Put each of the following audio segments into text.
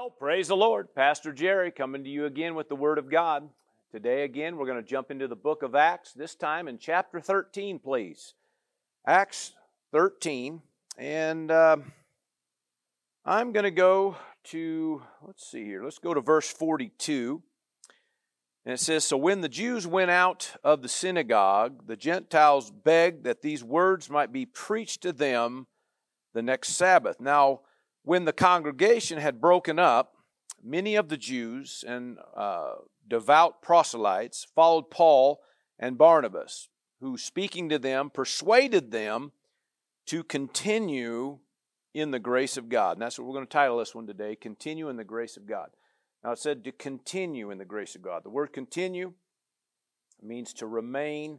Well, praise the Lord. Pastor Jerry coming to you again with the Word of God. Today, again, we're going to jump into the book of Acts, this time in chapter 13, please. Acts 13. And uh, I'm going to go to, let's see here, let's go to verse 42. And it says, So when the Jews went out of the synagogue, the Gentiles begged that these words might be preached to them the next Sabbath. Now, when the congregation had broken up, many of the Jews and uh, devout proselytes followed Paul and Barnabas, who, speaking to them, persuaded them to continue in the grace of God. And that's what we're going to title this one today Continue in the Grace of God. Now, it said to continue in the grace of God. The word continue means to remain,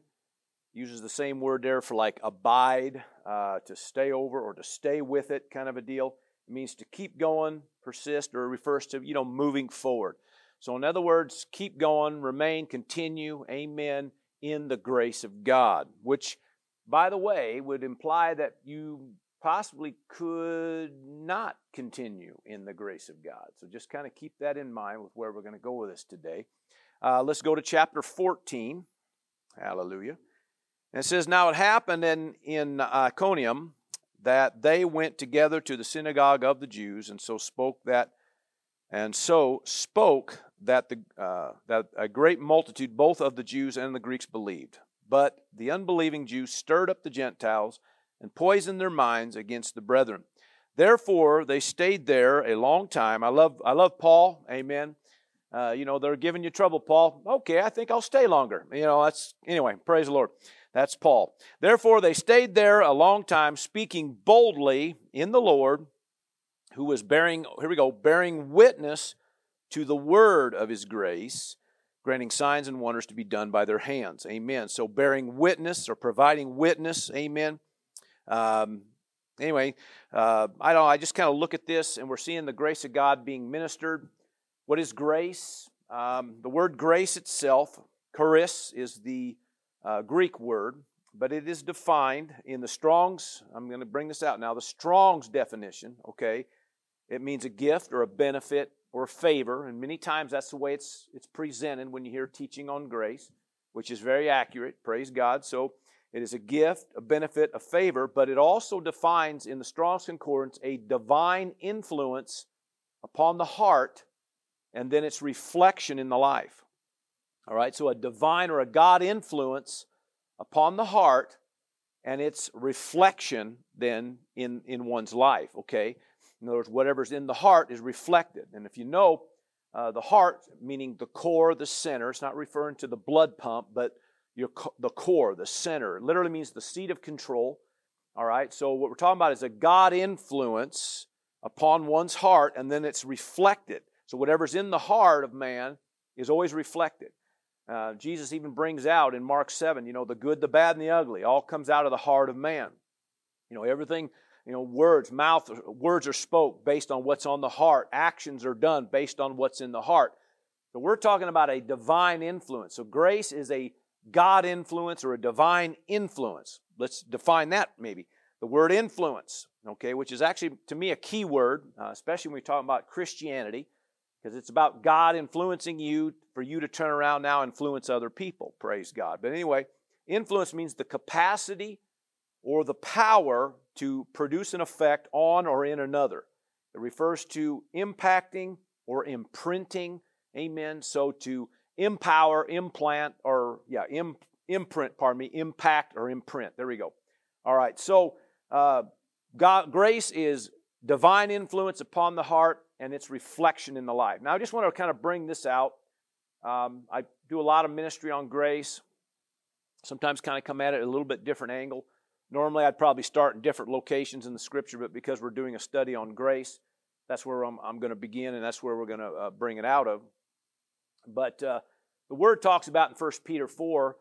uses the same word there for like abide, uh, to stay over or to stay with it kind of a deal. It means to keep going, persist, or refers to, you know, moving forward. So, in other words, keep going, remain, continue, amen, in the grace of God, which, by the way, would imply that you possibly could not continue in the grace of God. So, just kind of keep that in mind with where we're going to go with this today. Uh, let's go to chapter 14. Hallelujah. And it says, Now it happened in, in Iconium that they went together to the synagogue of the Jews, and so spoke that, and so spoke that the uh, that a great multitude, both of the Jews and the Greeks, believed. But the unbelieving Jews stirred up the Gentiles and poisoned their minds against the brethren. Therefore, they stayed there a long time. I love I love Paul. Amen. Uh, you know they're giving you trouble, Paul. Okay, I think I'll stay longer. You know that's anyway. Praise the Lord. That's Paul. Therefore, they stayed there a long time, speaking boldly in the Lord, who was bearing, here we go, bearing witness to the word of his grace, granting signs and wonders to be done by their hands. Amen. So, bearing witness or providing witness, amen. Um, anyway, uh, I don't I just kind of look at this and we're seeing the grace of God being ministered. What is grace? Um, the word grace itself, charis, is the uh, Greek word, but it is defined in the Strong's. I'm going to bring this out now. The Strong's definition, okay, it means a gift or a benefit or a favor, and many times that's the way it's it's presented when you hear teaching on grace, which is very accurate. Praise God. So it is a gift, a benefit, a favor, but it also defines in the Strong's Concordance a divine influence upon the heart and then its reflection in the life. All right, so a divine or a God influence upon the heart and its reflection then in, in one's life, okay? In other words, whatever's in the heart is reflected. And if you know, uh, the heart, meaning the core, the center, it's not referring to the blood pump, but your, the core, the center. It literally means the seat of control. All right, so what we're talking about is a God influence upon one's heart, and then it's reflected. So whatever's in the heart of man is always reflected. Uh, Jesus even brings out in Mark 7, you know, the good, the bad, and the ugly all comes out of the heart of man. You know, everything, you know, words, mouth, words are spoke based on what's on the heart. Actions are done based on what's in the heart. So we're talking about a divine influence. So grace is a God influence or a divine influence. Let's define that maybe. The word influence, okay, which is actually to me a key word, uh, especially when we talk about Christianity because it's about God influencing you for you to turn around now and influence other people. Praise God. But anyway, influence means the capacity or the power to produce an effect on or in another. It refers to impacting or imprinting. Amen. So to empower, implant, or yeah, Im, imprint, pardon me, impact or imprint. There we go. All right. So uh, God, grace is divine influence upon the heart and its reflection in the life. Now, I just want to kind of bring this out. Um, I do a lot of ministry on grace, sometimes kind of come at it a little bit different angle. Normally, I'd probably start in different locations in the scripture, but because we're doing a study on grace, that's where I'm, I'm going to begin, and that's where we're going to uh, bring it out of. But uh, the word talks about in 1 Peter 4,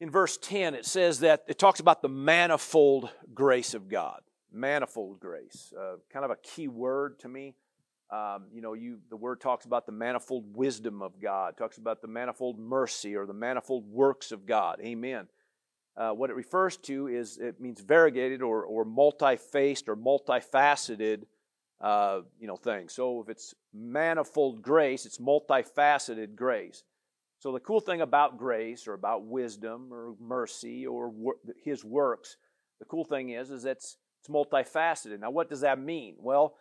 in verse 10, it says that it talks about the manifold grace of God. Manifold grace, uh, kind of a key word to me. Um, you know, you the word talks about the manifold wisdom of God, talks about the manifold mercy or the manifold works of God. Amen. Uh, what it refers to is it means variegated or, or multi-faced or multifaceted uh, you know, thing. So if it's manifold grace, it's multifaceted grace. So the cool thing about grace or about wisdom or mercy or wor- his works, the cool thing is, is it's, it's multifaceted. Now, what does that mean? Well,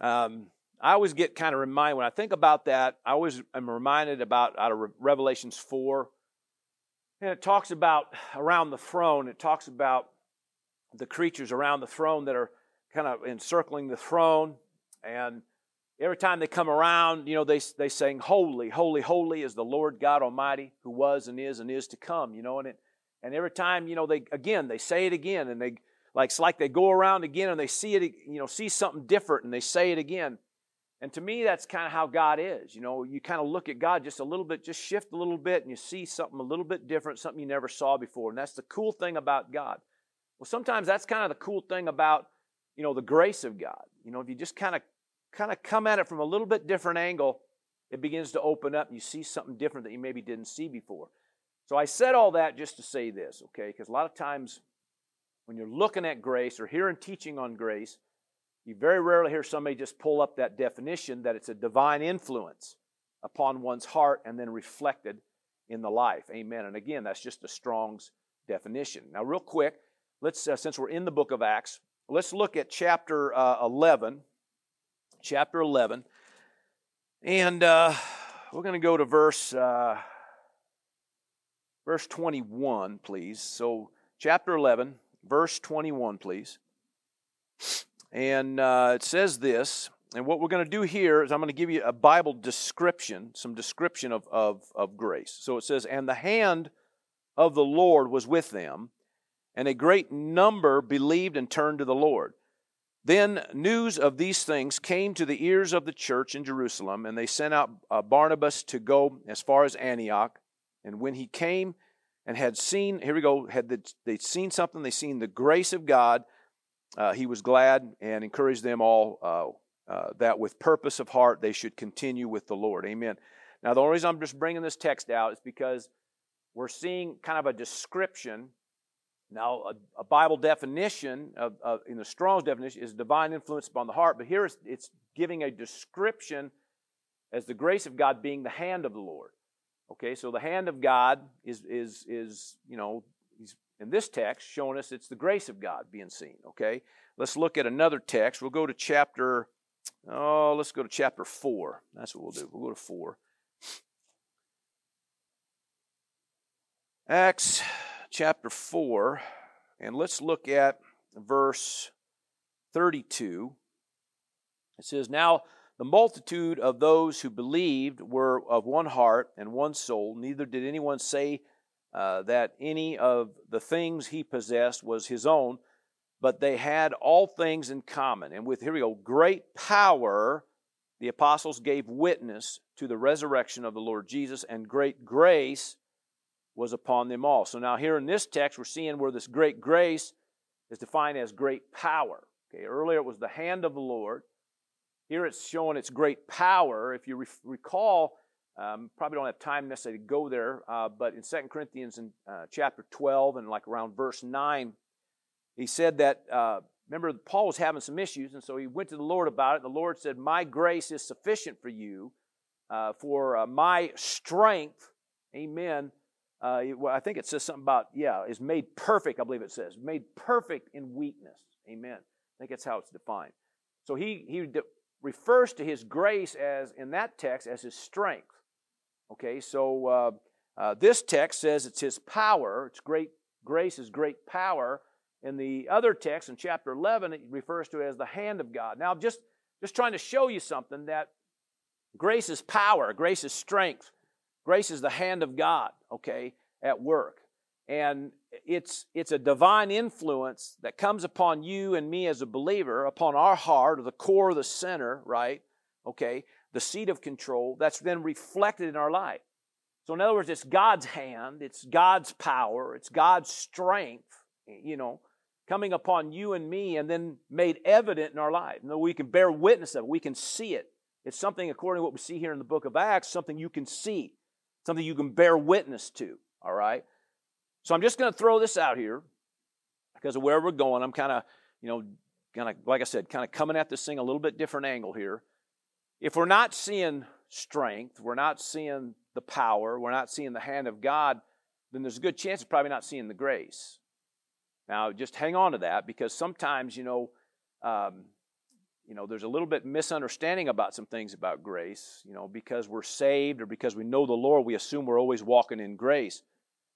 um, I always get kind of reminded when I think about that. I always am reminded about out of Revelations four, and it talks about around the throne. It talks about the creatures around the throne that are kind of encircling the throne. And every time they come around, you know, they, they sing, Holy, holy, holy is the Lord God Almighty who was and is and is to come, you know. And, it, and every time, you know, they, again, they say it again. And they, like, it's like they go around again and they see it, you know, see something different and they say it again. And to me, that's kind of how God is. You know, you kind of look at God just a little bit, just shift a little bit, and you see something a little bit different, something you never saw before. And that's the cool thing about God. Well, sometimes that's kind of the cool thing about you know, the grace of God. You know, if you just kind of kind of come at it from a little bit different angle, it begins to open up and you see something different that you maybe didn't see before. So I said all that just to say this, okay? Because a lot of times when you're looking at grace or hearing teaching on grace, you very rarely hear somebody just pull up that definition that it's a divine influence upon one's heart and then reflected in the life. Amen. And again, that's just a Strong's definition. Now, real quick, let's uh, since we're in the book of Acts, Let's look at chapter uh, 11. Chapter 11. And uh, we're going to go to verse, uh, verse 21, please. So, chapter 11, verse 21, please. And uh, it says this. And what we're going to do here is I'm going to give you a Bible description, some description of, of, of grace. So it says, And the hand of the Lord was with them and a great number believed and turned to the Lord. Then news of these things came to the ears of the church in Jerusalem, and they sent out uh, Barnabas to go as far as Antioch. And when he came and had seen, here we go, had the, they'd seen something, they seen the grace of God, uh, he was glad and encouraged them all uh, uh, that with purpose of heart they should continue with the Lord. Amen. Now, the only reason I'm just bringing this text out is because we're seeing kind of a description now, a, a Bible definition, of, of, in the Strong's definition, is divine influence upon the heart, but here it's, it's giving a description as the grace of God being the hand of the Lord. Okay, so the hand of God is, is, is you know, in this text showing us it's the grace of God being seen. Okay, let's look at another text. We'll go to chapter, oh, let's go to chapter 4. That's what we'll do. We'll go to 4. Acts chapter 4, and let's look at verse 32. It says, Now the multitude of those who believed were of one heart and one soul, neither did anyone say uh, that any of the things he possessed was his own, but they had all things in common. And with, here we go, great power, the apostles gave witness to the resurrection of the Lord Jesus, and great grace was upon them all. So now here in this text, we're seeing where this great grace is defined as great power. Okay, earlier it was the hand of the Lord. Here it's showing its great power. If you re- recall, um, probably don't have time necessarily to go there, uh, but in 2 Corinthians in uh, chapter 12 and like around verse 9, he said that, uh, remember, Paul was having some issues, and so he went to the Lord about it. And the Lord said, My grace is sufficient for you, uh, for uh, my strength, amen, uh, well, I think it says something about, yeah, is made perfect, I believe it says. Made perfect in weakness. Amen. I think that's how it's defined. So he, he de- refers to his grace as, in that text, as his strength. Okay, so uh, uh, this text says it's his power. It's great, grace is great power. In the other text, in chapter 11, it refers to it as the hand of God. Now, just, just trying to show you something that grace is power, grace is strength. Grace is the hand of God, okay, at work. And it's, it's a divine influence that comes upon you and me as a believer, upon our heart, or the core, of the center, right? Okay, the seat of control that's then reflected in our life. So, in other words, it's God's hand, it's God's power, it's God's strength, you know, coming upon you and me and then made evident in our life. You know, we can bear witness of it, we can see it. It's something, according to what we see here in the book of Acts, something you can see something you can bear witness to, all right? So I'm just going to throw this out here because of where we're going. I'm kind of, you know, kind of, like I said, kind of coming at this thing a little bit different angle here. If we're not seeing strength, we're not seeing the power, we're not seeing the hand of God, then there's a good chance we're probably not seeing the grace. Now, just hang on to that because sometimes, you know, um, you know, there's a little bit misunderstanding about some things about grace. You know, because we're saved or because we know the Lord, we assume we're always walking in grace.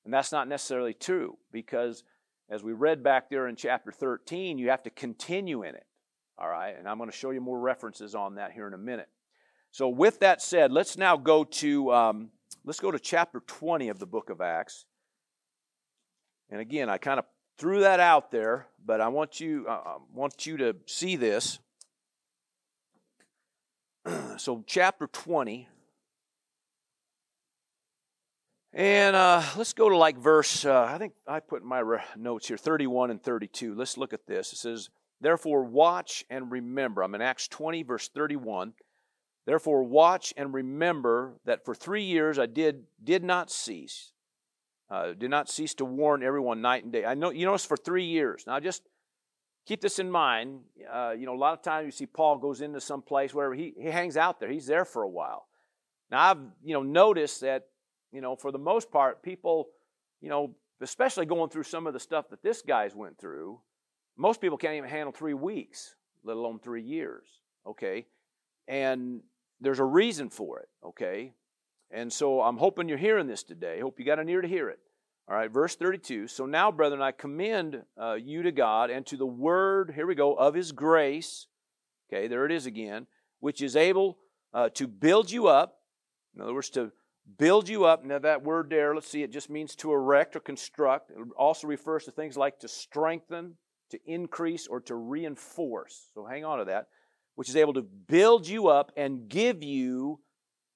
And that's not necessarily true because as we read back there in chapter 13, you have to continue in it. All right, and I'm going to show you more references on that here in a minute. So, with that said, let's now go to um, let's go to chapter 20 of the book of Acts. And again, I kind of threw that out there, but I want you uh, want you to see this. so, chapter 20. And uh, let's go to like verse, uh, I think I put in my notes here, 31 and 32. Let's look at this. It says, Therefore, watch and remember. I'm in Acts 20, verse 31. Therefore, watch and remember that for three years I did, did not cease, uh, did not cease to warn everyone night and day. I know you notice for three years. Now, just keep this in mind. Uh, you know, a lot of times you see Paul goes into some place wherever he, he hangs out there. He's there for a while. Now, I've you know noticed that you know, for the most part, people, you know, especially going through some of the stuff that this guy's went through, most people can't even handle three weeks, let alone three years, okay? And there's a reason for it, okay? And so I'm hoping you're hearing this today. Hope you got an ear to hear it. All right, verse 32. So now, brethren, I commend uh, you to God and to the word, here we go, of his grace. Okay, there it is again, which is able uh, to build you up. In other words, to build you up. Now, that word there, let's see, it just means to erect or construct. It also refers to things like to strengthen, to increase, or to reinforce. So hang on to that. Which is able to build you up and give you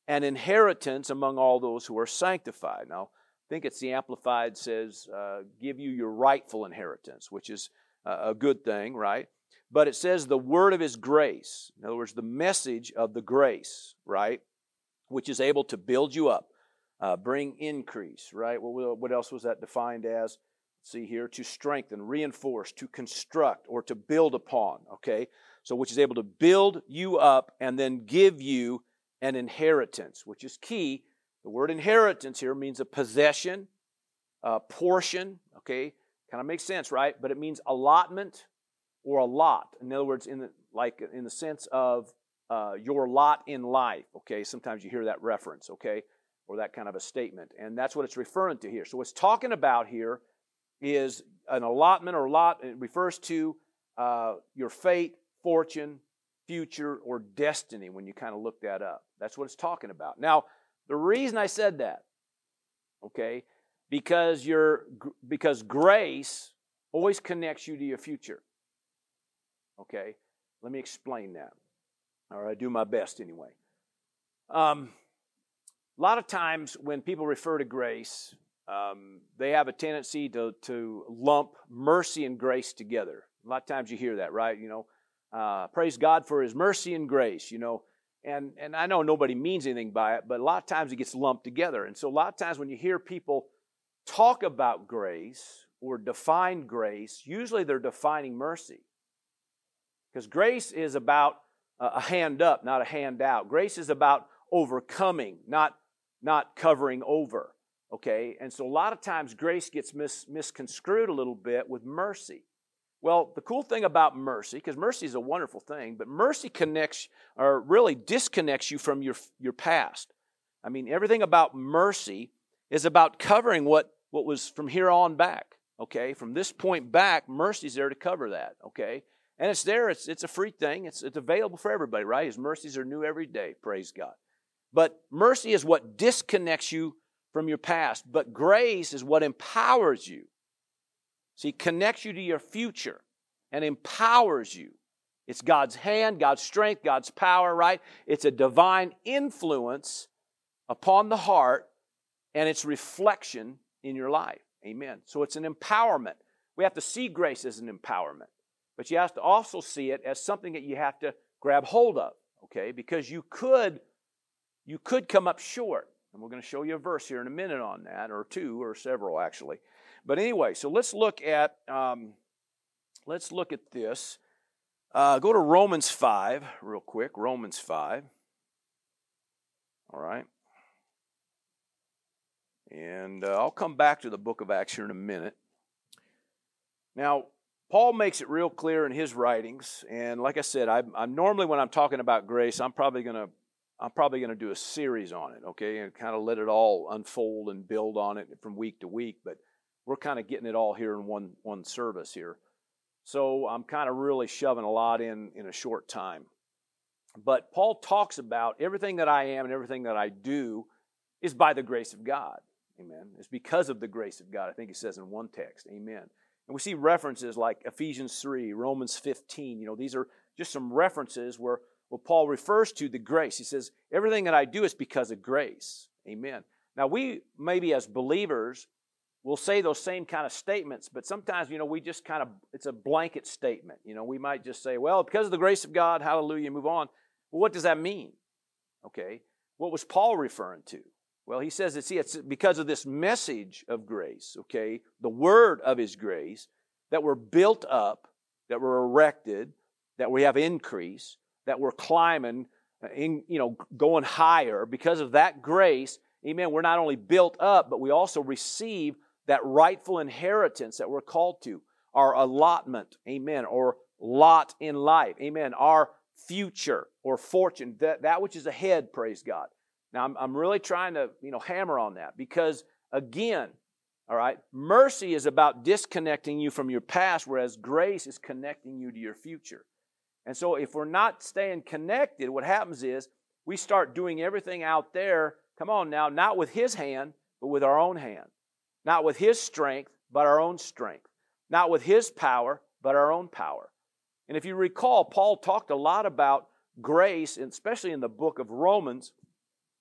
an inheritance among all those who are sanctified. Now, I think it's the Amplified says, uh, give you your rightful inheritance, which is a good thing, right? But it says the word of his grace. In other words, the message of the grace, right? which is able to build you up, uh, bring increase, right? What, what else was that defined as? See here, to strengthen, reinforce, to construct, or to build upon, okay? So, which is able to build you up and then give you an inheritance, which is key. The word inheritance here means a possession, a portion, okay? Kind of makes sense, right? But it means allotment or a lot. In other words, in the, like in the sense of uh, your lot in life. Okay, sometimes you hear that reference, okay, or that kind of a statement, and that's what it's referring to here. So, what's talking about here is an allotment or lot. It refers to uh, your fate, fortune, future, or destiny when you kind of look that up. That's what it's talking about. Now, the reason I said that, okay, because your because grace always connects you to your future. Okay, let me explain that or I do my best anyway. Um, a lot of times when people refer to grace, um, they have a tendency to, to lump mercy and grace together. A lot of times you hear that, right? You know, uh, praise God for His mercy and grace, you know. And, and I know nobody means anything by it, but a lot of times it gets lumped together. And so a lot of times when you hear people talk about grace or define grace, usually they're defining mercy. Because grace is about a hand up, not a hand out. Grace is about overcoming, not, not covering over. Okay? And so a lot of times grace gets mis- misconstrued a little bit with mercy. Well, the cool thing about mercy, because mercy is a wonderful thing, but mercy connects or really disconnects you from your, your past. I mean, everything about mercy is about covering what, what was from here on back. Okay? From this point back, mercy's there to cover that. Okay? And it's there, it's, it's a free thing, it's, it's available for everybody, right? His mercies are new every day, praise God. But mercy is what disconnects you from your past, but grace is what empowers you. See, connects you to your future and empowers you. It's God's hand, God's strength, God's power, right? It's a divine influence upon the heart and its reflection in your life. Amen. So it's an empowerment. We have to see grace as an empowerment. But you have to also see it as something that you have to grab hold of, okay? Because you could you could come up short. And we're going to show you a verse here in a minute on that, or two, or several actually. But anyway, so let's look at um, let's look at this. Uh, go to Romans 5 real quick. Romans 5. All right. And uh, I'll come back to the book of Acts here in a minute. Now, Paul makes it real clear in his writings, and like I said, I, am normally when I'm talking about grace, I'm probably going to I'm probably going to do a series on it, okay, and kind of let it all unfold and build on it from week to week. But we're kind of getting it all here in one one service here, so I'm kind of really shoving a lot in in a short time. But Paul talks about everything that I am and everything that I do is by the grace of God. Amen. It's because of the grace of God. I think he says in one text. Amen. And we see references like Ephesians 3, Romans 15. You know, these are just some references where, where Paul refers to the grace. He says, Everything that I do is because of grace. Amen. Now, we maybe as believers will say those same kind of statements, but sometimes, you know, we just kind of, it's a blanket statement. You know, we might just say, well, because of the grace of God, hallelujah, move on. Well, what does that mean? Okay. What was Paul referring to? Well, he says, see, it's because of this message of grace, okay, the word of his grace, that we're built up, that we're erected, that we have increase, that we're climbing, uh, in, you know, going higher. Because of that grace, amen, we're not only built up, but we also receive that rightful inheritance that we're called to, our allotment, amen, or lot in life, amen, our future or fortune, that, that which is ahead, praise God. Now, I'm, I'm really trying to, you know, hammer on that because, again, all right, mercy is about disconnecting you from your past, whereas grace is connecting you to your future. And so, if we're not staying connected, what happens is we start doing everything out there, come on now, not with His hand, but with our own hand. Not with His strength, but our own strength. Not with His power, but our own power. And if you recall, Paul talked a lot about grace, especially in the book of Romans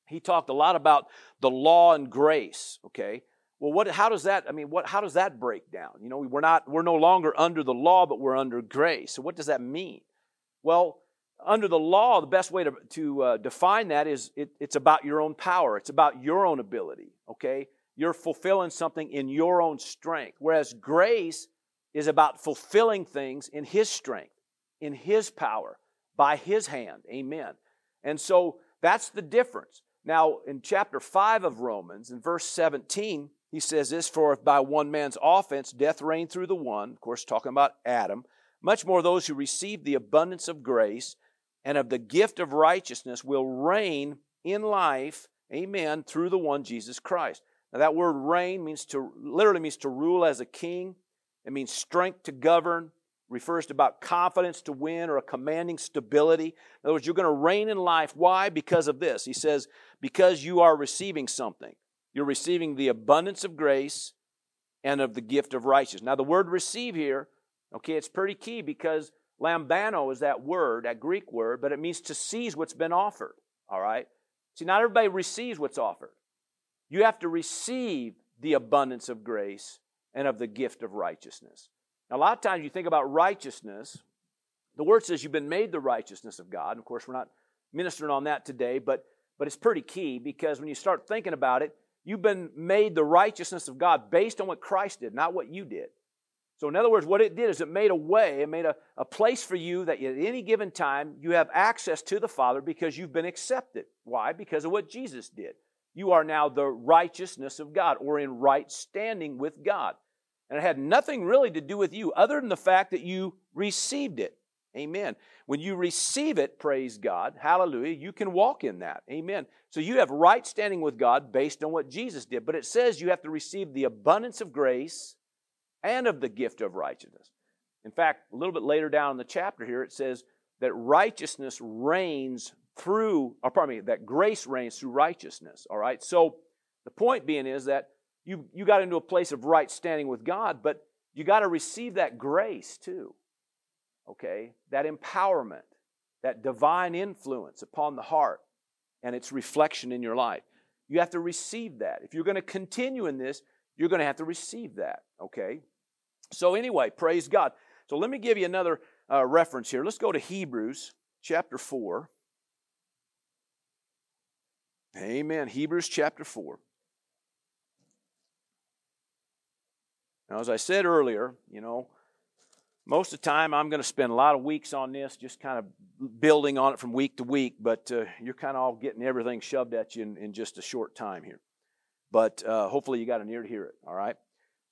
he talked a lot about the law and grace, okay? Well, what, how does that, I mean, what, how does that break down? You know, we're not, we're no longer under the law, but we're under grace. So what does that mean? Well, under the law, the best way to, to uh, define that is it, it's about your own power. It's about your own ability, okay? You're fulfilling something in your own strength. Whereas grace is about fulfilling things in His strength, in His power, by His hand. Amen. And so that's the difference. Now, in chapter 5 of Romans, in verse 17, he says this For if by one man's offense death reigned through the one, of course, talking about Adam, much more those who receive the abundance of grace and of the gift of righteousness will reign in life, amen, through the one Jesus Christ. Now, that word reign means to literally means to rule as a king, it means strength to govern, refers to about confidence to win or a commanding stability. In other words, you're going to reign in life. Why? Because of this. He says, because you are receiving something. You're receiving the abundance of grace and of the gift of righteousness. Now, the word receive here, okay, it's pretty key because lambano is that word, that Greek word, but it means to seize what's been offered. All right? See, not everybody receives what's offered. You have to receive the abundance of grace and of the gift of righteousness. Now, a lot of times you think about righteousness, the word says you've been made the righteousness of God. Of course, we're not ministering on that today, but, but it's pretty key because when you start thinking about it, you've been made the righteousness of God based on what Christ did, not what you did. So, in other words, what it did is it made a way, it made a, a place for you that at any given time you have access to the Father because you've been accepted. Why? Because of what Jesus did. You are now the righteousness of God or in right standing with God. And it had nothing really to do with you other than the fact that you received it. Amen. When you receive it, praise God, hallelujah, you can walk in that. Amen. So you have right standing with God based on what Jesus did. But it says you have to receive the abundance of grace and of the gift of righteousness. In fact, a little bit later down in the chapter here, it says that righteousness reigns through, or pardon me, that grace reigns through righteousness. All right. So the point being is that you, you got into a place of right standing with God, but you got to receive that grace too. Okay? That empowerment, that divine influence upon the heart and its reflection in your life. You have to receive that. If you're going to continue in this, you're going to have to receive that. Okay? So, anyway, praise God. So, let me give you another uh, reference here. Let's go to Hebrews chapter 4. Amen. Hebrews chapter 4. Now, as I said earlier, you know, most of the time, I'm going to spend a lot of weeks on this, just kind of building on it from week to week, but uh, you're kind of all getting everything shoved at you in, in just a short time here. But uh, hopefully, you got an ear to hear it, all right?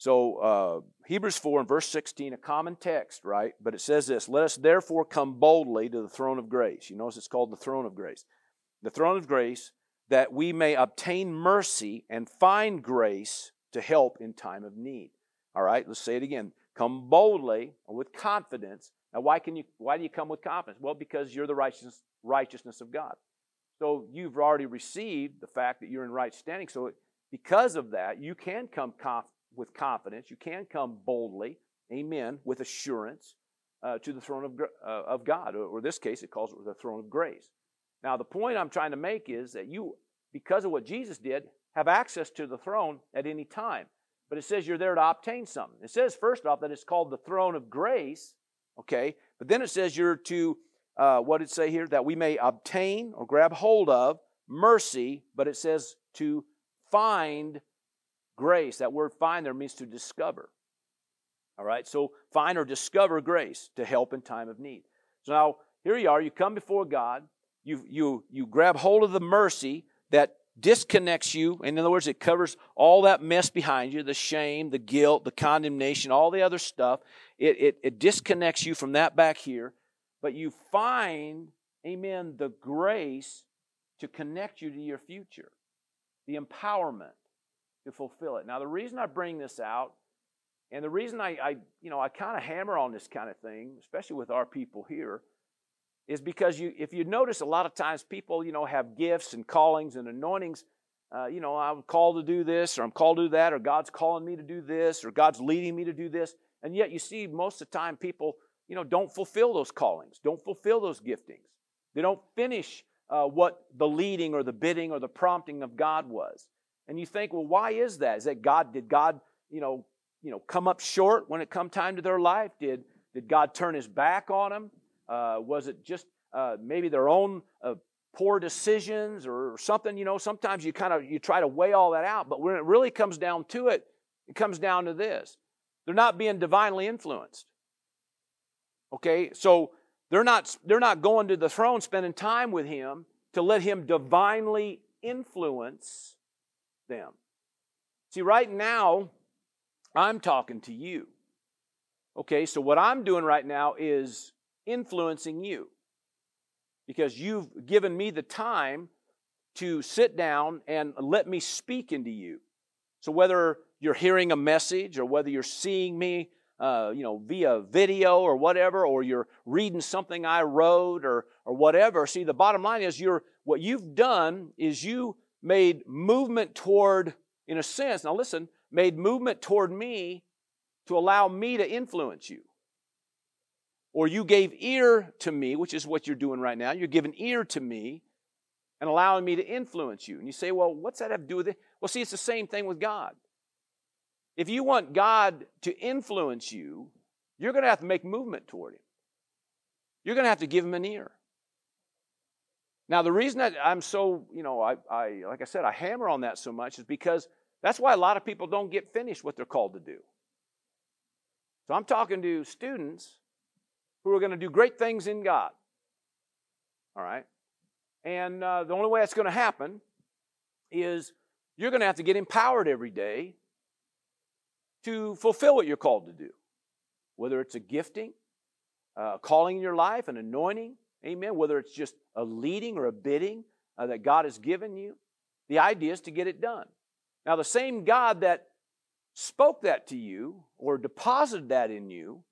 So, uh, Hebrews 4 and verse 16, a common text, right? But it says this Let us therefore come boldly to the throne of grace. You notice it's called the throne of grace. The throne of grace, that we may obtain mercy and find grace to help in time of need. All right, let's say it again. Come boldly with confidence. Now, why, can you, why do you come with confidence? Well, because you're the righteousness, righteousness of God. So you've already received the fact that you're in right standing. So because of that, you can come confident with confidence. You can come boldly, amen, with assurance uh, to the throne of, uh, of God, or, or this case, it calls it the throne of grace. Now, the point I'm trying to make is that you, because of what Jesus did, have access to the throne at any time. But it says you're there to obtain something. It says, first off, that it's called the throne of grace, okay? But then it says you're to, uh, what did it say here? That we may obtain or grab hold of mercy, but it says to find Grace, that word find there means to discover. All right, so find or discover grace to help in time of need. So now, here you are, you come before God, you, you, you grab hold of the mercy that disconnects you. In other words, it covers all that mess behind you the shame, the guilt, the condemnation, all the other stuff. It, it, it disconnects you from that back here. But you find, amen, the grace to connect you to your future, the empowerment to fulfill it. Now, the reason I bring this out, and the reason I, I you know, I kind of hammer on this kind of thing, especially with our people here, is because you, if you notice, a lot of times people, you know, have gifts and callings and anointings. Uh, you know, I'm called to do this, or I'm called to do that, or God's calling me to do this, or God's leading me to do this. And yet, you see, most of the time, people, you know, don't fulfill those callings, don't fulfill those giftings. They don't finish uh, what the leading or the bidding or the prompting of God was. And you think, well, why is that? Is that God, did God, you know, you know, come up short when it come time to their life? Did, did God turn his back on them? Uh, was it just uh, maybe their own uh, poor decisions or something? You know, sometimes you kind of, you try to weigh all that out, but when it really comes down to it, it comes down to this. They're not being divinely influenced. Okay, so they're not, they're not going to the throne, spending time with him to let him divinely influence them. See, right now, I'm talking to you. Okay, so what I'm doing right now is influencing you because you've given me the time to sit down and let me speak into you. So whether you're hearing a message or whether you're seeing me, uh, you know, via video or whatever, or you're reading something I wrote or or whatever. See, the bottom line is you're what you've done is you made movement toward, in a sense, now listen, made movement toward me to allow me to influence you. Or you gave ear to me, which is what you're doing right now. You're giving ear to me and allowing me to influence you. And you say, well, what's that have to do with it? Well, see, it's the same thing with God. If you want God to influence you, you're going to have to make movement toward Him. You're going to have to give Him an ear. Now, the reason that I'm so, you know, I, I, like I said, I hammer on that so much is because that's why a lot of people don't get finished what they're called to do. So I'm talking to students who are going to do great things in God. All right? And uh, the only way that's going to happen is you're going to have to get empowered every day to fulfill what you're called to do. Whether it's a gifting, a calling in your life, an anointing, Amen. Whether it's just a leading or a bidding uh, that God has given you, the idea is to get it done. Now, the same God that spoke that to you or deposited that in you,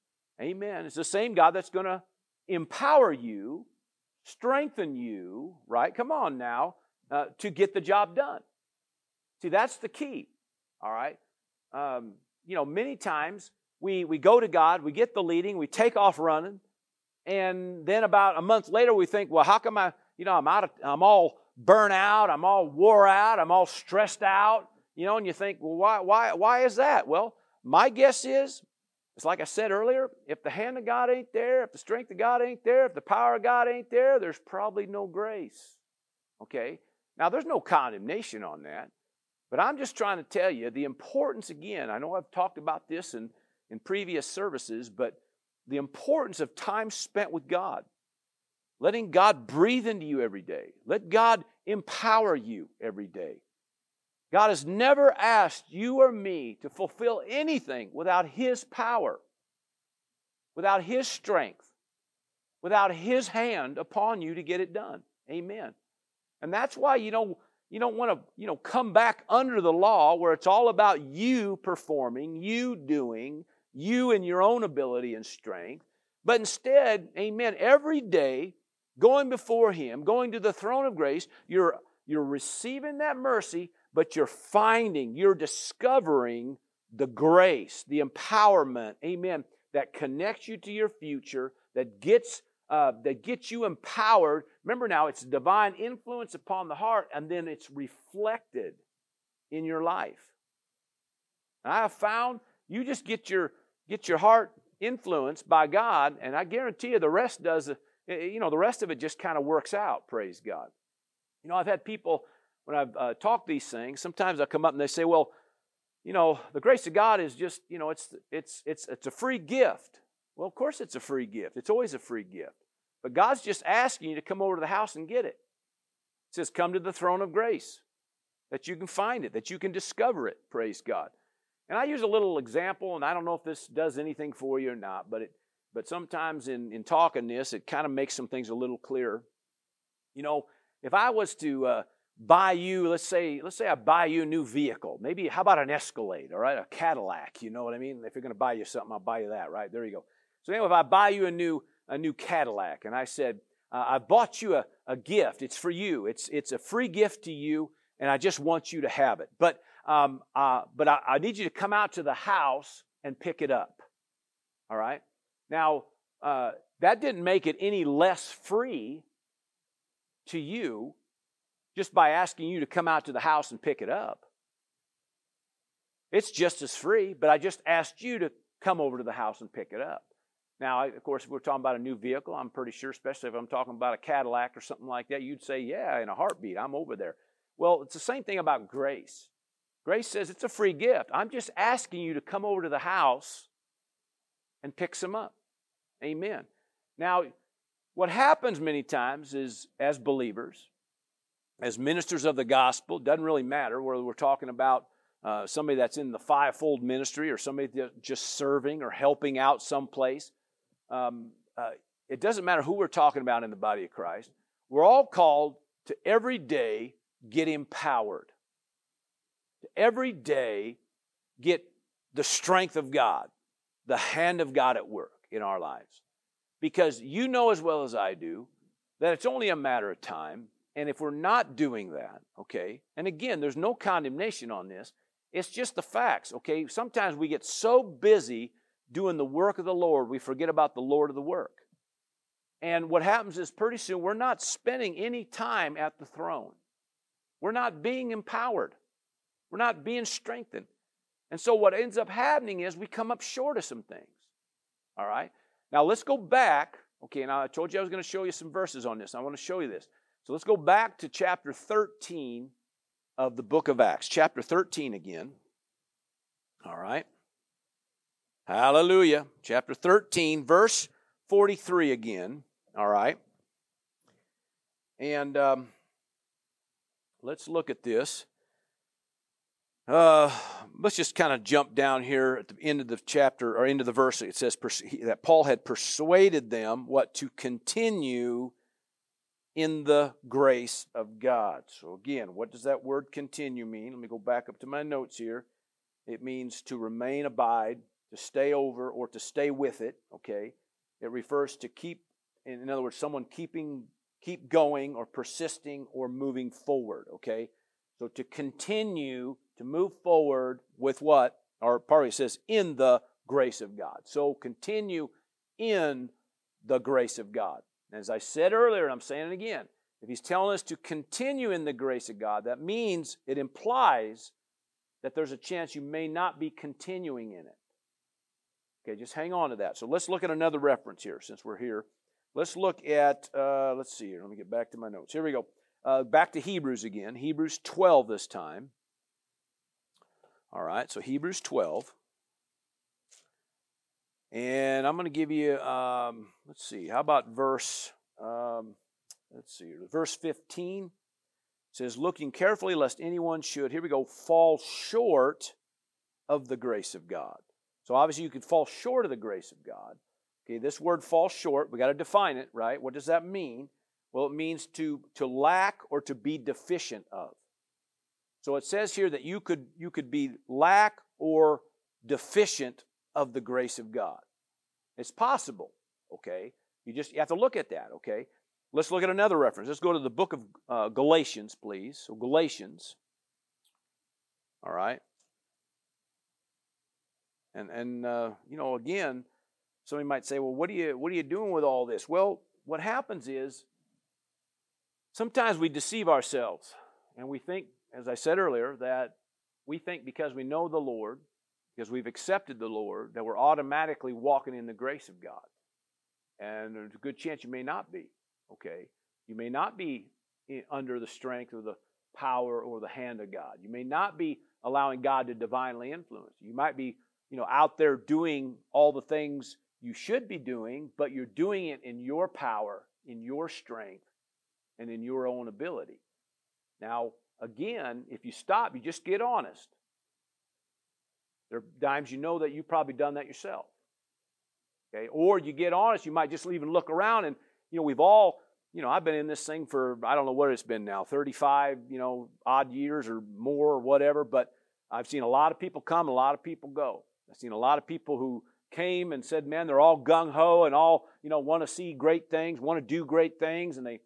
amen, it's the same God that's going to empower you, strengthen you, right? Come on now, uh, to get the job done. See, that's the key, all right? Um, you know, many times we, we go to God, we get the leading, we take off running, and then about a month later, we think, well, how come I, you know, I'm out of, I'm all burnt out, I'm all wore out, I'm all stressed out, you know, and you think, well, why, why, why is that? Well, my guess is, it's like I said earlier, if the hand of God ain't there, if the strength of God ain't there, if the power of God ain't there, there's probably no grace. Okay? Now, there's no condemnation on that, but I'm just trying to tell you the importance again. I know I've talked about this in, in previous services, but the importance of time spent with God. Letting God breathe into you every day. Let God empower you every day. God has never asked you or me to fulfill anything without His power, without His strength, without His hand upon you to get it done. Amen. And that's why you don't, you don't want to you know, come back under the law where it's all about you performing, you doing, you and your own ability and strength. But instead, amen, every day going before Him, going to the throne of grace, you're, you're receiving that mercy, but you're finding, you're discovering the grace, the empowerment, amen, that connects you to your future, that gets uh, that gets you empowered. Remember now, it's divine influence upon the heart, and then it's reflected in your life. And I have found you just get your get your heart influenced by God, and I guarantee you the rest does Eh, eh, you know, the rest of it just kind of works out, praise God. You know, I've had people, when I've uh, talked these things, sometimes I come up and they say, well, you know, the grace of God is just, you know, it's, it's, it's, it's a free gift. Well, of course it's a free gift. It's always a free gift. But God's just asking you to come over to the house and get it. It says, come to the throne of grace, that you can find it, that you can discover it, praise God. And I use a little example, and I don't know if this does anything for you or not, but it, but sometimes in, in talking this, it kind of makes some things a little clearer. You know, if I was to uh, buy you, let's say, let's say I buy you a new vehicle. Maybe how about an Escalade, all right, a Cadillac? You know what I mean? If you're going to buy you something, I'll buy you that, right? There you go. So anyway, if I buy you a new a new Cadillac, and I said, uh, I bought you a, a gift. It's for you. It's it's a free gift to you, and I just want you to have it. But um, uh, but I, I need you to come out to the house and pick it up. All right. Now, uh, that didn't make it any less free to you just by asking you to come out to the house and pick it up. It's just as free, but I just asked you to come over to the house and pick it up. Now, of course, if we're talking about a new vehicle, I'm pretty sure, especially if I'm talking about a Cadillac or something like that, you'd say, Yeah, in a heartbeat, I'm over there. Well, it's the same thing about grace. Grace says it's a free gift. I'm just asking you to come over to the house and pick some up. Amen. Now, what happens many times is as believers, as ministers of the gospel, doesn't really matter whether we're talking about uh, somebody that's in the fivefold ministry or somebody that's just serving or helping out someplace. Um, uh, it doesn't matter who we're talking about in the body of Christ. We're all called to every day get empowered, to every day get the strength of God the hand of God at work in our lives. Because you know as well as I do that it's only a matter of time. And if we're not doing that, okay, and again, there's no condemnation on this, it's just the facts, okay? Sometimes we get so busy doing the work of the Lord, we forget about the Lord of the work. And what happens is pretty soon we're not spending any time at the throne. We're not being empowered. We're not being strengthened. And so what ends up happening is we come up short of some things. All right? Now let's go back. Okay, now I told you I was going to show you some verses on this. I want to show you this. So let's go back to chapter 13 of the book of Acts. Chapter 13 again. All right. Hallelujah. Chapter 13, verse 43 again. All right. And um, let's look at this. Uh, let's just kind of jump down here at the end of the chapter or end of the verse. It says that Paul had persuaded them what to continue in the grace of God. So, again, what does that word continue mean? Let me go back up to my notes here. It means to remain, abide, to stay over, or to stay with it, okay? It refers to keep, in other words, someone keeping, keep going, or persisting, or moving forward, okay? So, to continue to move forward with what? Or part it says, in the grace of God. So continue in the grace of God. As I said earlier, and I'm saying it again, if he's telling us to continue in the grace of God, that means it implies that there's a chance you may not be continuing in it. Okay, just hang on to that. So let's look at another reference here since we're here. Let's look at, uh, let's see here. Let me get back to my notes. Here we go. Uh, back to Hebrews again. Hebrews 12 this time. All right, so Hebrews 12. And I'm going to give you, um, let's see, how about verse, um, let's see, verse 15 says, looking carefully lest anyone should, here we go, fall short of the grace of God. So obviously you could fall short of the grace of God. Okay, this word fall short, we got to define it, right? What does that mean? Well, it means to, to lack or to be deficient of. So it says here that you could, you could be lack or deficient of the grace of God. It's possible, okay? You just you have to look at that, okay? Let's look at another reference. Let's go to the book of uh, Galatians, please. So, Galatians. All right. And, and uh, you know, again, somebody might say, well, what are, you, what are you doing with all this? Well, what happens is sometimes we deceive ourselves and we think, as I said earlier, that we think because we know the Lord, because we've accepted the Lord, that we're automatically walking in the grace of God. And there's a good chance you may not be, okay? You may not be under the strength or the power or the hand of God. You may not be allowing God to divinely influence. You might be, you know, out there doing all the things you should be doing, but you're doing it in your power, in your strength, and in your own ability. Now, again, if you stop, you just get honest. There are times you know that you've probably done that yourself. Okay? Or you get honest, you might just even look around and, you know, we've all, you know, I've been in this thing for, I don't know what it's been now, 35, you know, odd years or more or whatever, but I've seen a lot of people come, a lot of people go. I've seen a lot of people who came and said, man, they're all gung ho and all, you know, want to see great things, want to do great things, and they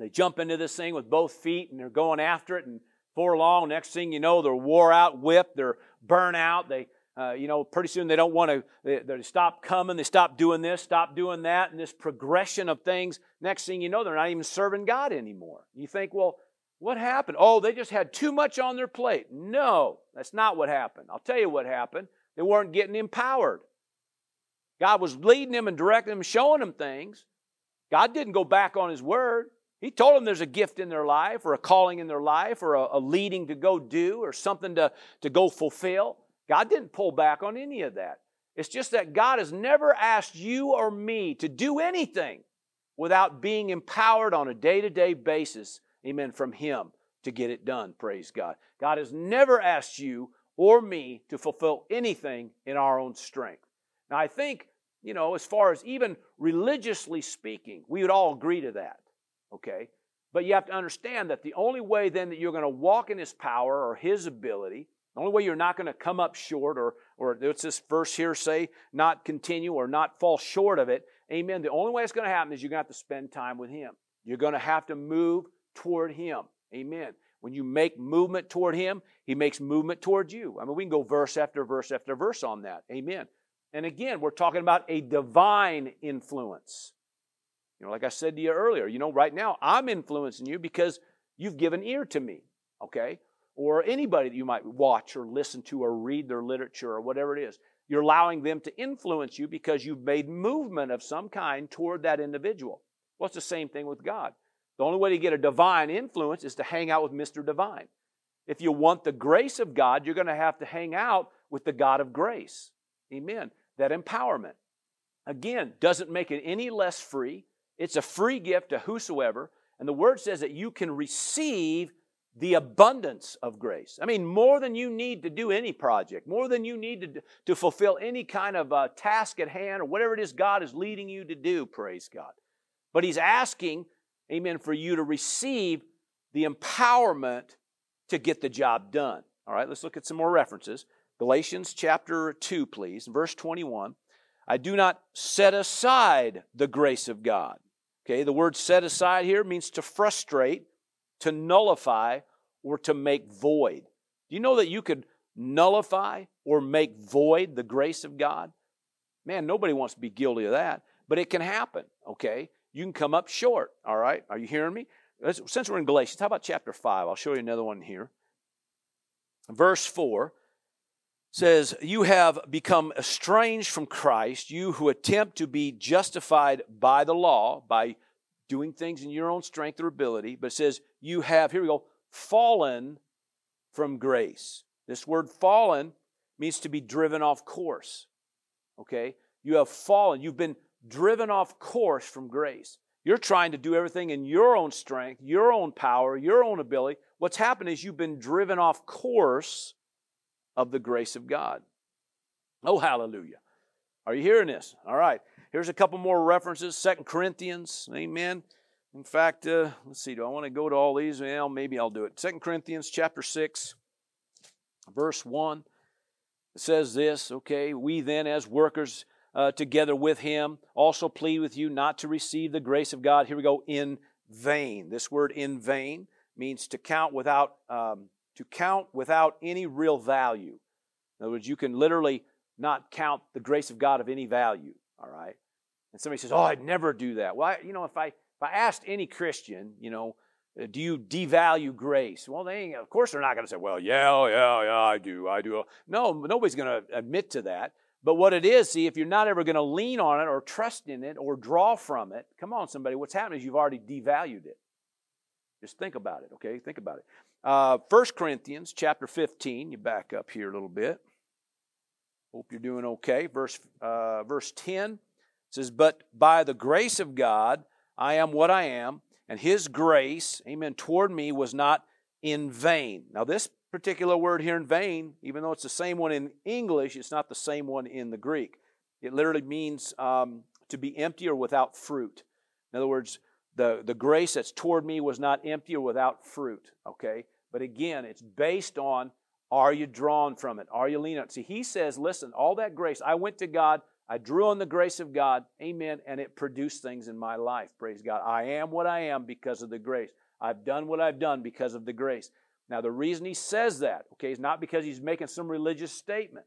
they jump into this thing with both feet and they're going after it, and before long, next thing you know, they're wore out, whipped, they're burnt out. They, uh, you know, pretty soon they don't want to, they, they stop coming, they stop doing this, stop doing that, and this progression of things. Next thing you know, they're not even serving God anymore. You think, well, what happened? Oh, they just had too much on their plate. No, that's not what happened. I'll tell you what happened. They weren't getting empowered. God was leading them and directing them, showing them things. God didn't go back on His word. He told them there's a gift in their life or a calling in their life or a, a, leading to go do or something to, to go fulfill. God didn't pull back on any of that. It's just that God has never asked you or me to do anything without being empowered on a day to day basis, amen, from Him to get it done. Praise God. God has never asked you or me to fulfill anything in our own strength. Now, I think, you know, as far as even religiously speaking, we would all agree to that okay? But you have to understand that the only way then that you're going to walk in His power or His ability, the only way you're not going to come up short or, or what's this verse here say, not continue or not fall short of it, amen. The only way it's going to happen is you're going to have to spend time with Him. You're going to have to move toward Him, amen. When you make movement toward Him, He makes movement toward you. I mean, we can go verse after verse after verse on that, amen. And again, we're talking about a divine influence. You know, like I said to you earlier, you know, right now I'm influencing you because you've given ear to me, okay? Or anybody that you might watch or listen to or read their literature or whatever it is. You're allowing them to influence you because you've made movement of some kind toward that individual. Well, it's the same thing with God. The only way to get a divine influence is to hang out with Mr. Divine. If you want the grace of God, you're going to have to hang out with the God of grace. Amen. That empowerment. Again, doesn't make it any less free, it's a free gift to whosoever. And the word says that you can receive the abundance of grace. I mean, more than you need to do any project, more than you need to, to fulfill any kind of uh, task at hand or whatever it is God is leading you to do, praise God. But He's asking, amen, for you to receive the empowerment to get the job done. All right, let's look at some more references. Galatians chapter 2, please, verse 21. I do not set aside the grace of God. Okay, the word set aside here means to frustrate, to nullify, or to make void. Do you know that you could nullify or make void the grace of God? Man, nobody wants to be guilty of that, but it can happen, okay? You can come up short, all right? Are you hearing me? Since we're in Galatians, how about chapter 5? I'll show you another one here. Verse 4 says, You have become estranged from Christ, you who attempt to be justified by the law, by doing things in your own strength or ability. But it says, You have, here we go, fallen from grace. This word fallen means to be driven off course. Okay? You have fallen. You've been driven off course from grace. You're trying to do everything in your own strength, your own power, your own ability. What's happened is you've been driven off course of the grace of God. Oh, hallelujah. Are you hearing this? All right. Here's a couple more references. Second Corinthians. Amen. In fact, uh, let's see. Do I want to go to all these? Well, maybe I'll do it. Second Corinthians chapter 6, verse 1. It says this, okay, we then as workers uh, together with him also plead with you not to receive the grace of God. Here we go, in vain. This word in vain means to count without um, to count without any real value. In other words, you can literally not count the grace of God of any value. All right. And somebody says, "Oh, I'd never do that." Well, I, you know, if I if I asked any Christian, you know, uh, do you devalue grace? Well, they of course they're not going to say, "Well, yeah, yeah, yeah, I do, I do." No, nobody's going to admit to that. But what it is, see, if you're not ever going to lean on it or trust in it or draw from it, come on, somebody, what's happening is you've already devalued it. Just think about it, okay? Think about it. Uh, 1 Corinthians chapter 15, you back up here a little bit. Hope you're doing okay. Verse, uh, verse 10 says, But by the grace of God, I am what I am, and his grace, amen, toward me was not in vain. Now, this particular word here in vain, even though it's the same one in English, it's not the same one in the Greek. It literally means um, to be empty or without fruit. In other words, the, the grace that's toward me was not empty or without fruit, okay? But again, it's based on are you drawn from it? Are you leaning on it? See, he says, listen, all that grace, I went to God, I drew on the grace of God, amen, and it produced things in my life, praise God. I am what I am because of the grace. I've done what I've done because of the grace. Now, the reason he says that, okay, is not because he's making some religious statement.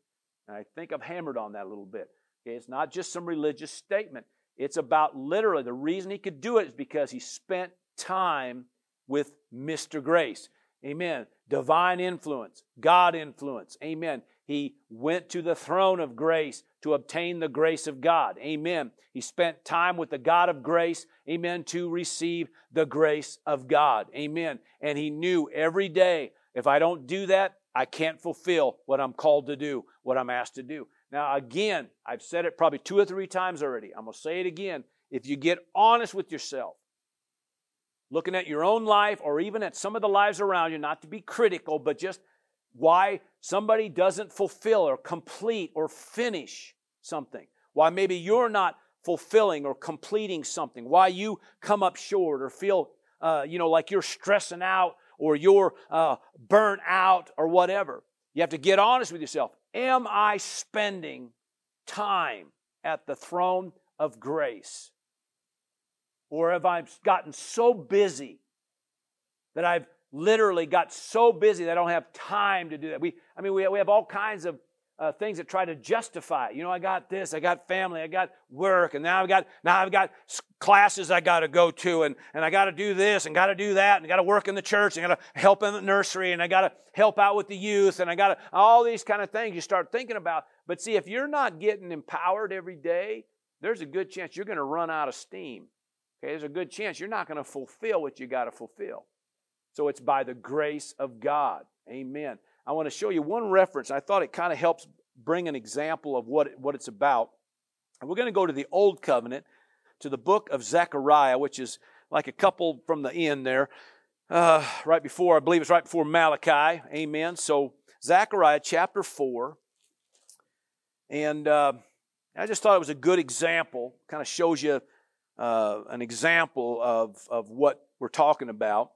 And I think I've hammered on that a little bit. Okay, it's not just some religious statement. It's about literally the reason he could do it is because he spent time with Mr. Grace. Amen. Divine influence, God influence. Amen. He went to the throne of grace to obtain the grace of God. Amen. He spent time with the God of grace. Amen. To receive the grace of God. Amen. And he knew every day, if I don't do that, I can't fulfill what I'm called to do, what I'm asked to do. Now, again, I've said it probably two or three times already. I'm going to say it again. If you get honest with yourself, looking at your own life or even at some of the lives around you, not to be critical, but just why somebody doesn't fulfill or complete or finish something, why maybe you're not fulfilling or completing something, why you come up short or feel, uh, you know, like you're stressing out or you're uh, burnt out or whatever. You have to get honest with yourself. Am I spending time at the throne of grace? Or have I gotten so busy that I've literally got so busy that I don't have time to do that. We, I mean, we, we have all kinds of uh, things that try to justify. You know, I got this, I got family, I got work, and now I've got now I've got classes I got to go to, and and I got to do this, and got to do that, and got to work in the church, and got to help in the nursery, and I got to help out with the youth, and I got to all these kind of things you start thinking about. But see, if you're not getting empowered every day, there's a good chance you're going to run out of steam. Okay, there's a good chance you're not going to fulfill what you got to fulfill. So it's by the grace of God. Amen. I want to show you one reference. I thought it kind of helps bring an example of what, what it's about. And we're going to go to the Old Covenant, to the book of Zechariah, which is like a couple from the end there, uh, right before, I believe it's right before Malachi. Amen. So, Zechariah chapter 4. And uh, I just thought it was a good example, kind of shows you uh, an example of, of what we're talking about.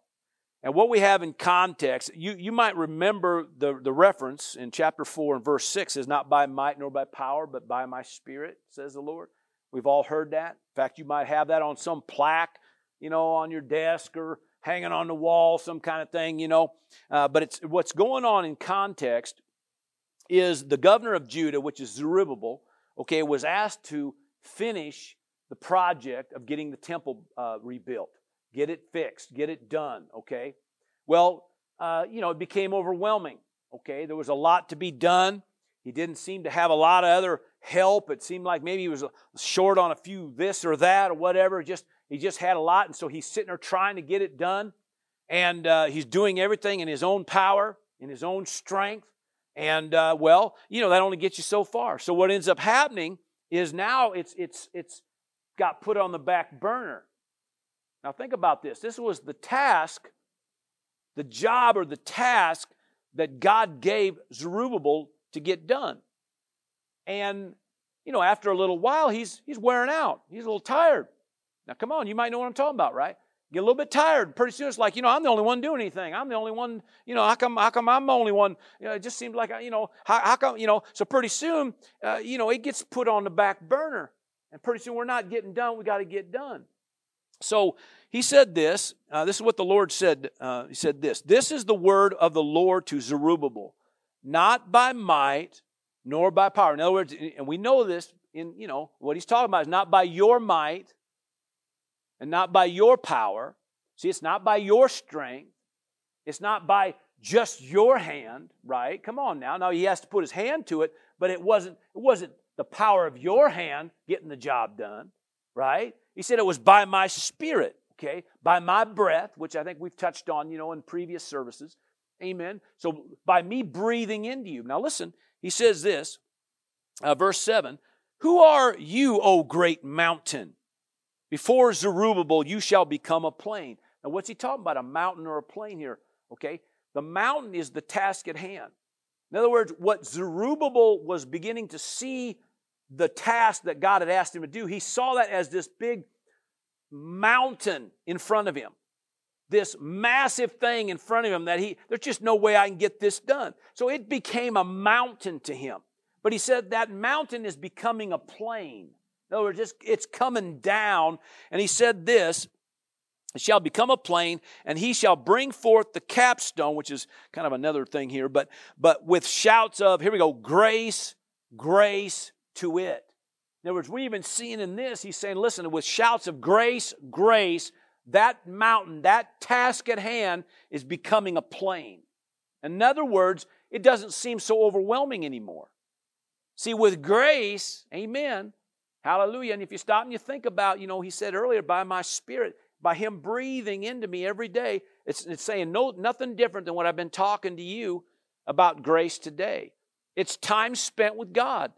And what we have in context, you, you might remember the, the reference in chapter 4 and verse 6 is not by might nor by power, but by my spirit, says the Lord. We've all heard that. In fact, you might have that on some plaque, you know, on your desk or hanging on the wall, some kind of thing, you know. Uh, but it's what's going on in context is the governor of Judah, which is Zerubbabel, okay, was asked to finish the project of getting the temple uh, rebuilt get it fixed, get it done, okay? Well, uh, you know, it became overwhelming, okay? There was a lot to be done. He didn't seem to have a lot of other help. It seemed like maybe he was short on a few this or that or whatever. Just he just had a lot, and so he's sitting there trying to get it done, and uh, he's doing everything in his own power, in his own strength, and uh, well, you know that only gets you so far. So what ends up happening is now it's it's it's got put on the back burner. Now think about this. This was the task, the job or the task that God gave Zerubbabel to get done. And you know, after a little while, he's he's wearing out. He's a little tired. Now, come on, you might know what I'm talking about, right? Get a little bit tired. Pretty soon, it's like you know, I'm the only one doing anything. I'm the only one. You know, how come? How come I'm the only one? You know, it just seems like you know, how, how come? You know, so pretty soon, uh, you know, it gets put on the back burner, and pretty soon we're not getting done. We got to get done. So he said this. Uh, this is what the Lord said. Uh, he said this. This is the word of the Lord to Zerubbabel, not by might nor by power. In other words, and we know this in, you know, what he's talking about is not by your might and not by your power. See, it's not by your strength. It's not by just your hand, right? Come on now. Now he has to put his hand to it, but it wasn't it wasn't the power of your hand getting the job done, right? He said it was by my spirit, okay? By my breath, which I think we've touched on, you know, in previous services. Amen. So by me breathing into you. Now listen, he says this, uh, verse 7 Who are you, O great mountain? Before Zerubbabel, you shall become a plain. Now, what's he talking about? A mountain or a plain here? Okay. The mountain is the task at hand. In other words, what Zerubbabel was beginning to see the task that God had asked him to do, he saw that as this big mountain in front of him this massive thing in front of him that he, there's just no way I can get this done. So it became a mountain to him. But he said that mountain is becoming a plain. In other words, it's, it's coming down. And he said this, shall become a plain, and he shall bring forth the capstone, which is kind of another thing here, but, but with shouts of, here we go, grace, grace to it. In other words, we're even seeing in this, he's saying, listen, with shouts of grace, grace that mountain, that task at hand is becoming a plain. In other words, it doesn't seem so overwhelming anymore. See, with grace, amen, hallelujah. And if you stop and you think about, you know, he said earlier, by my spirit, by him breathing into me every day, it's, it's saying no, nothing different than what I've been talking to you about grace today. It's time spent with God.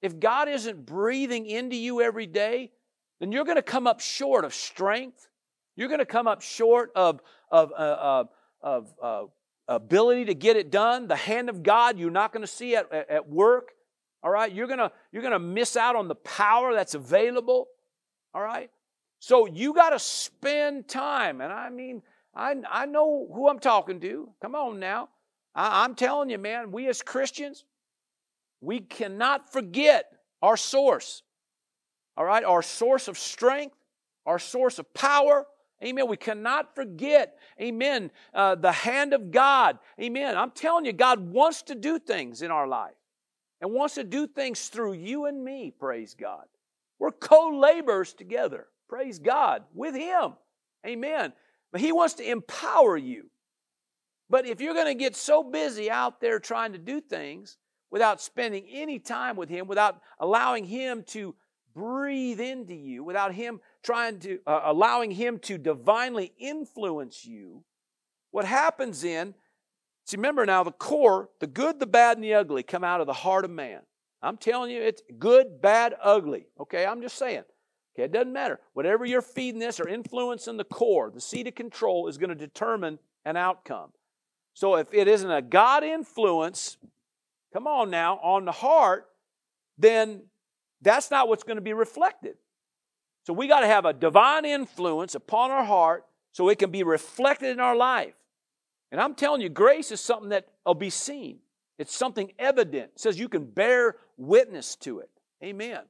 If God isn't breathing into you every day, then you're going to come up short of strength. You're going to come up short of, of, uh, of uh, ability to get it done. The hand of God you're not going to see at, at work. All right? You're to you're to miss out on the power that's available. All right? So you got to spend time. And I mean, I, I know who I'm talking to. Come on now. I, I'm telling you, man, we as Christians, we cannot forget our source. All right? Our source of strength, our source of power, Amen. We cannot forget, amen, uh, the hand of God. Amen. I'm telling you, God wants to do things in our life and wants to do things through you and me, praise God. We're co laborers together, praise God, with Him. Amen. But He wants to empower you. But if you're going to get so busy out there trying to do things without spending any time with Him, without allowing Him to breathe into you, without Him trying to, uh, allowing Him to divinely influence you, what happens in, see, remember now, the core, the good, the bad, and the ugly come out of the heart of man. I'm telling you, it's good, bad, ugly. Okay, I'm just saying. Okay, it doesn't matter. Whatever you're feeding this or influencing the core, the seat of control is going to determine an outcome. So if it isn't a God influence, come on now, on the heart, then that's not what's going to be reflected. So we got to have a divine influence upon our heart so it can be reflected in our life. And I'm telling you, grace is something that will be seen. It's something evident. It says you can bear witness to it. Amen.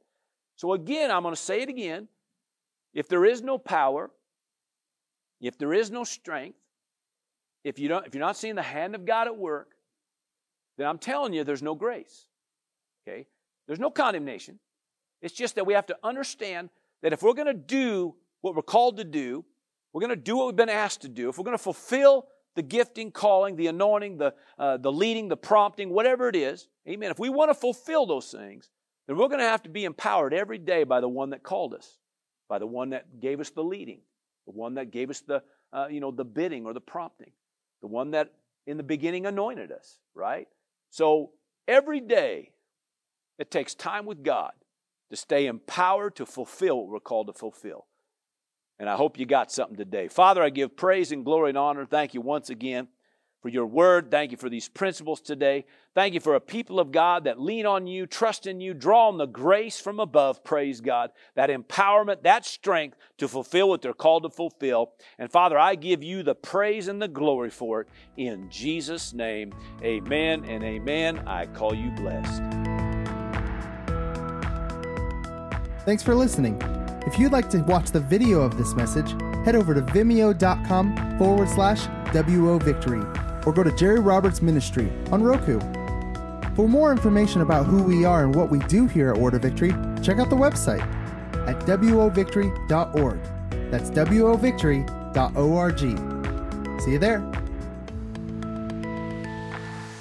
So again, I'm going to say it again. If there is no power, if there is no strength, if you don't if you're not seeing the hand of God at work, then I'm telling you there's no grace. Okay? There's no condemnation. It's just that we have to understand that if we're going to do what we're called to do, we're going to do what we've been asked to do, if we're going to fulfill the gifting, calling, the anointing, the, uh, the leading, the prompting, whatever it is, amen. If we want to fulfill those things, then we're going to have to be empowered every day by the one that called us, by the one that gave us the leading, the one that gave us the, uh, you know, the bidding or the prompting, the one that in the beginning anointed us, right? So every day it takes time with God to stay empowered to fulfill what we're called to fulfill. And I hope you got something today. Father, I give praise and glory and honor. Thank you once again for your word. Thank you for these principles today. Thank you for a people of God that lean on you, trust in you, draw on the grace from above, praise God, that empowerment, that strength to fulfill what they're called to fulfill. And Father, I give you the praise and the glory for it in Jesus' name. Amen and amen. I call you blessed. Thanks for listening. If you'd like to watch the video of this message, head over to vimeo.com forward slash WO Victory or go to Jerry Roberts Ministry on Roku. For more information about who we are and what we do here at Order Victory, check out the website at wovictory.org. That's wovictory.org. See you there.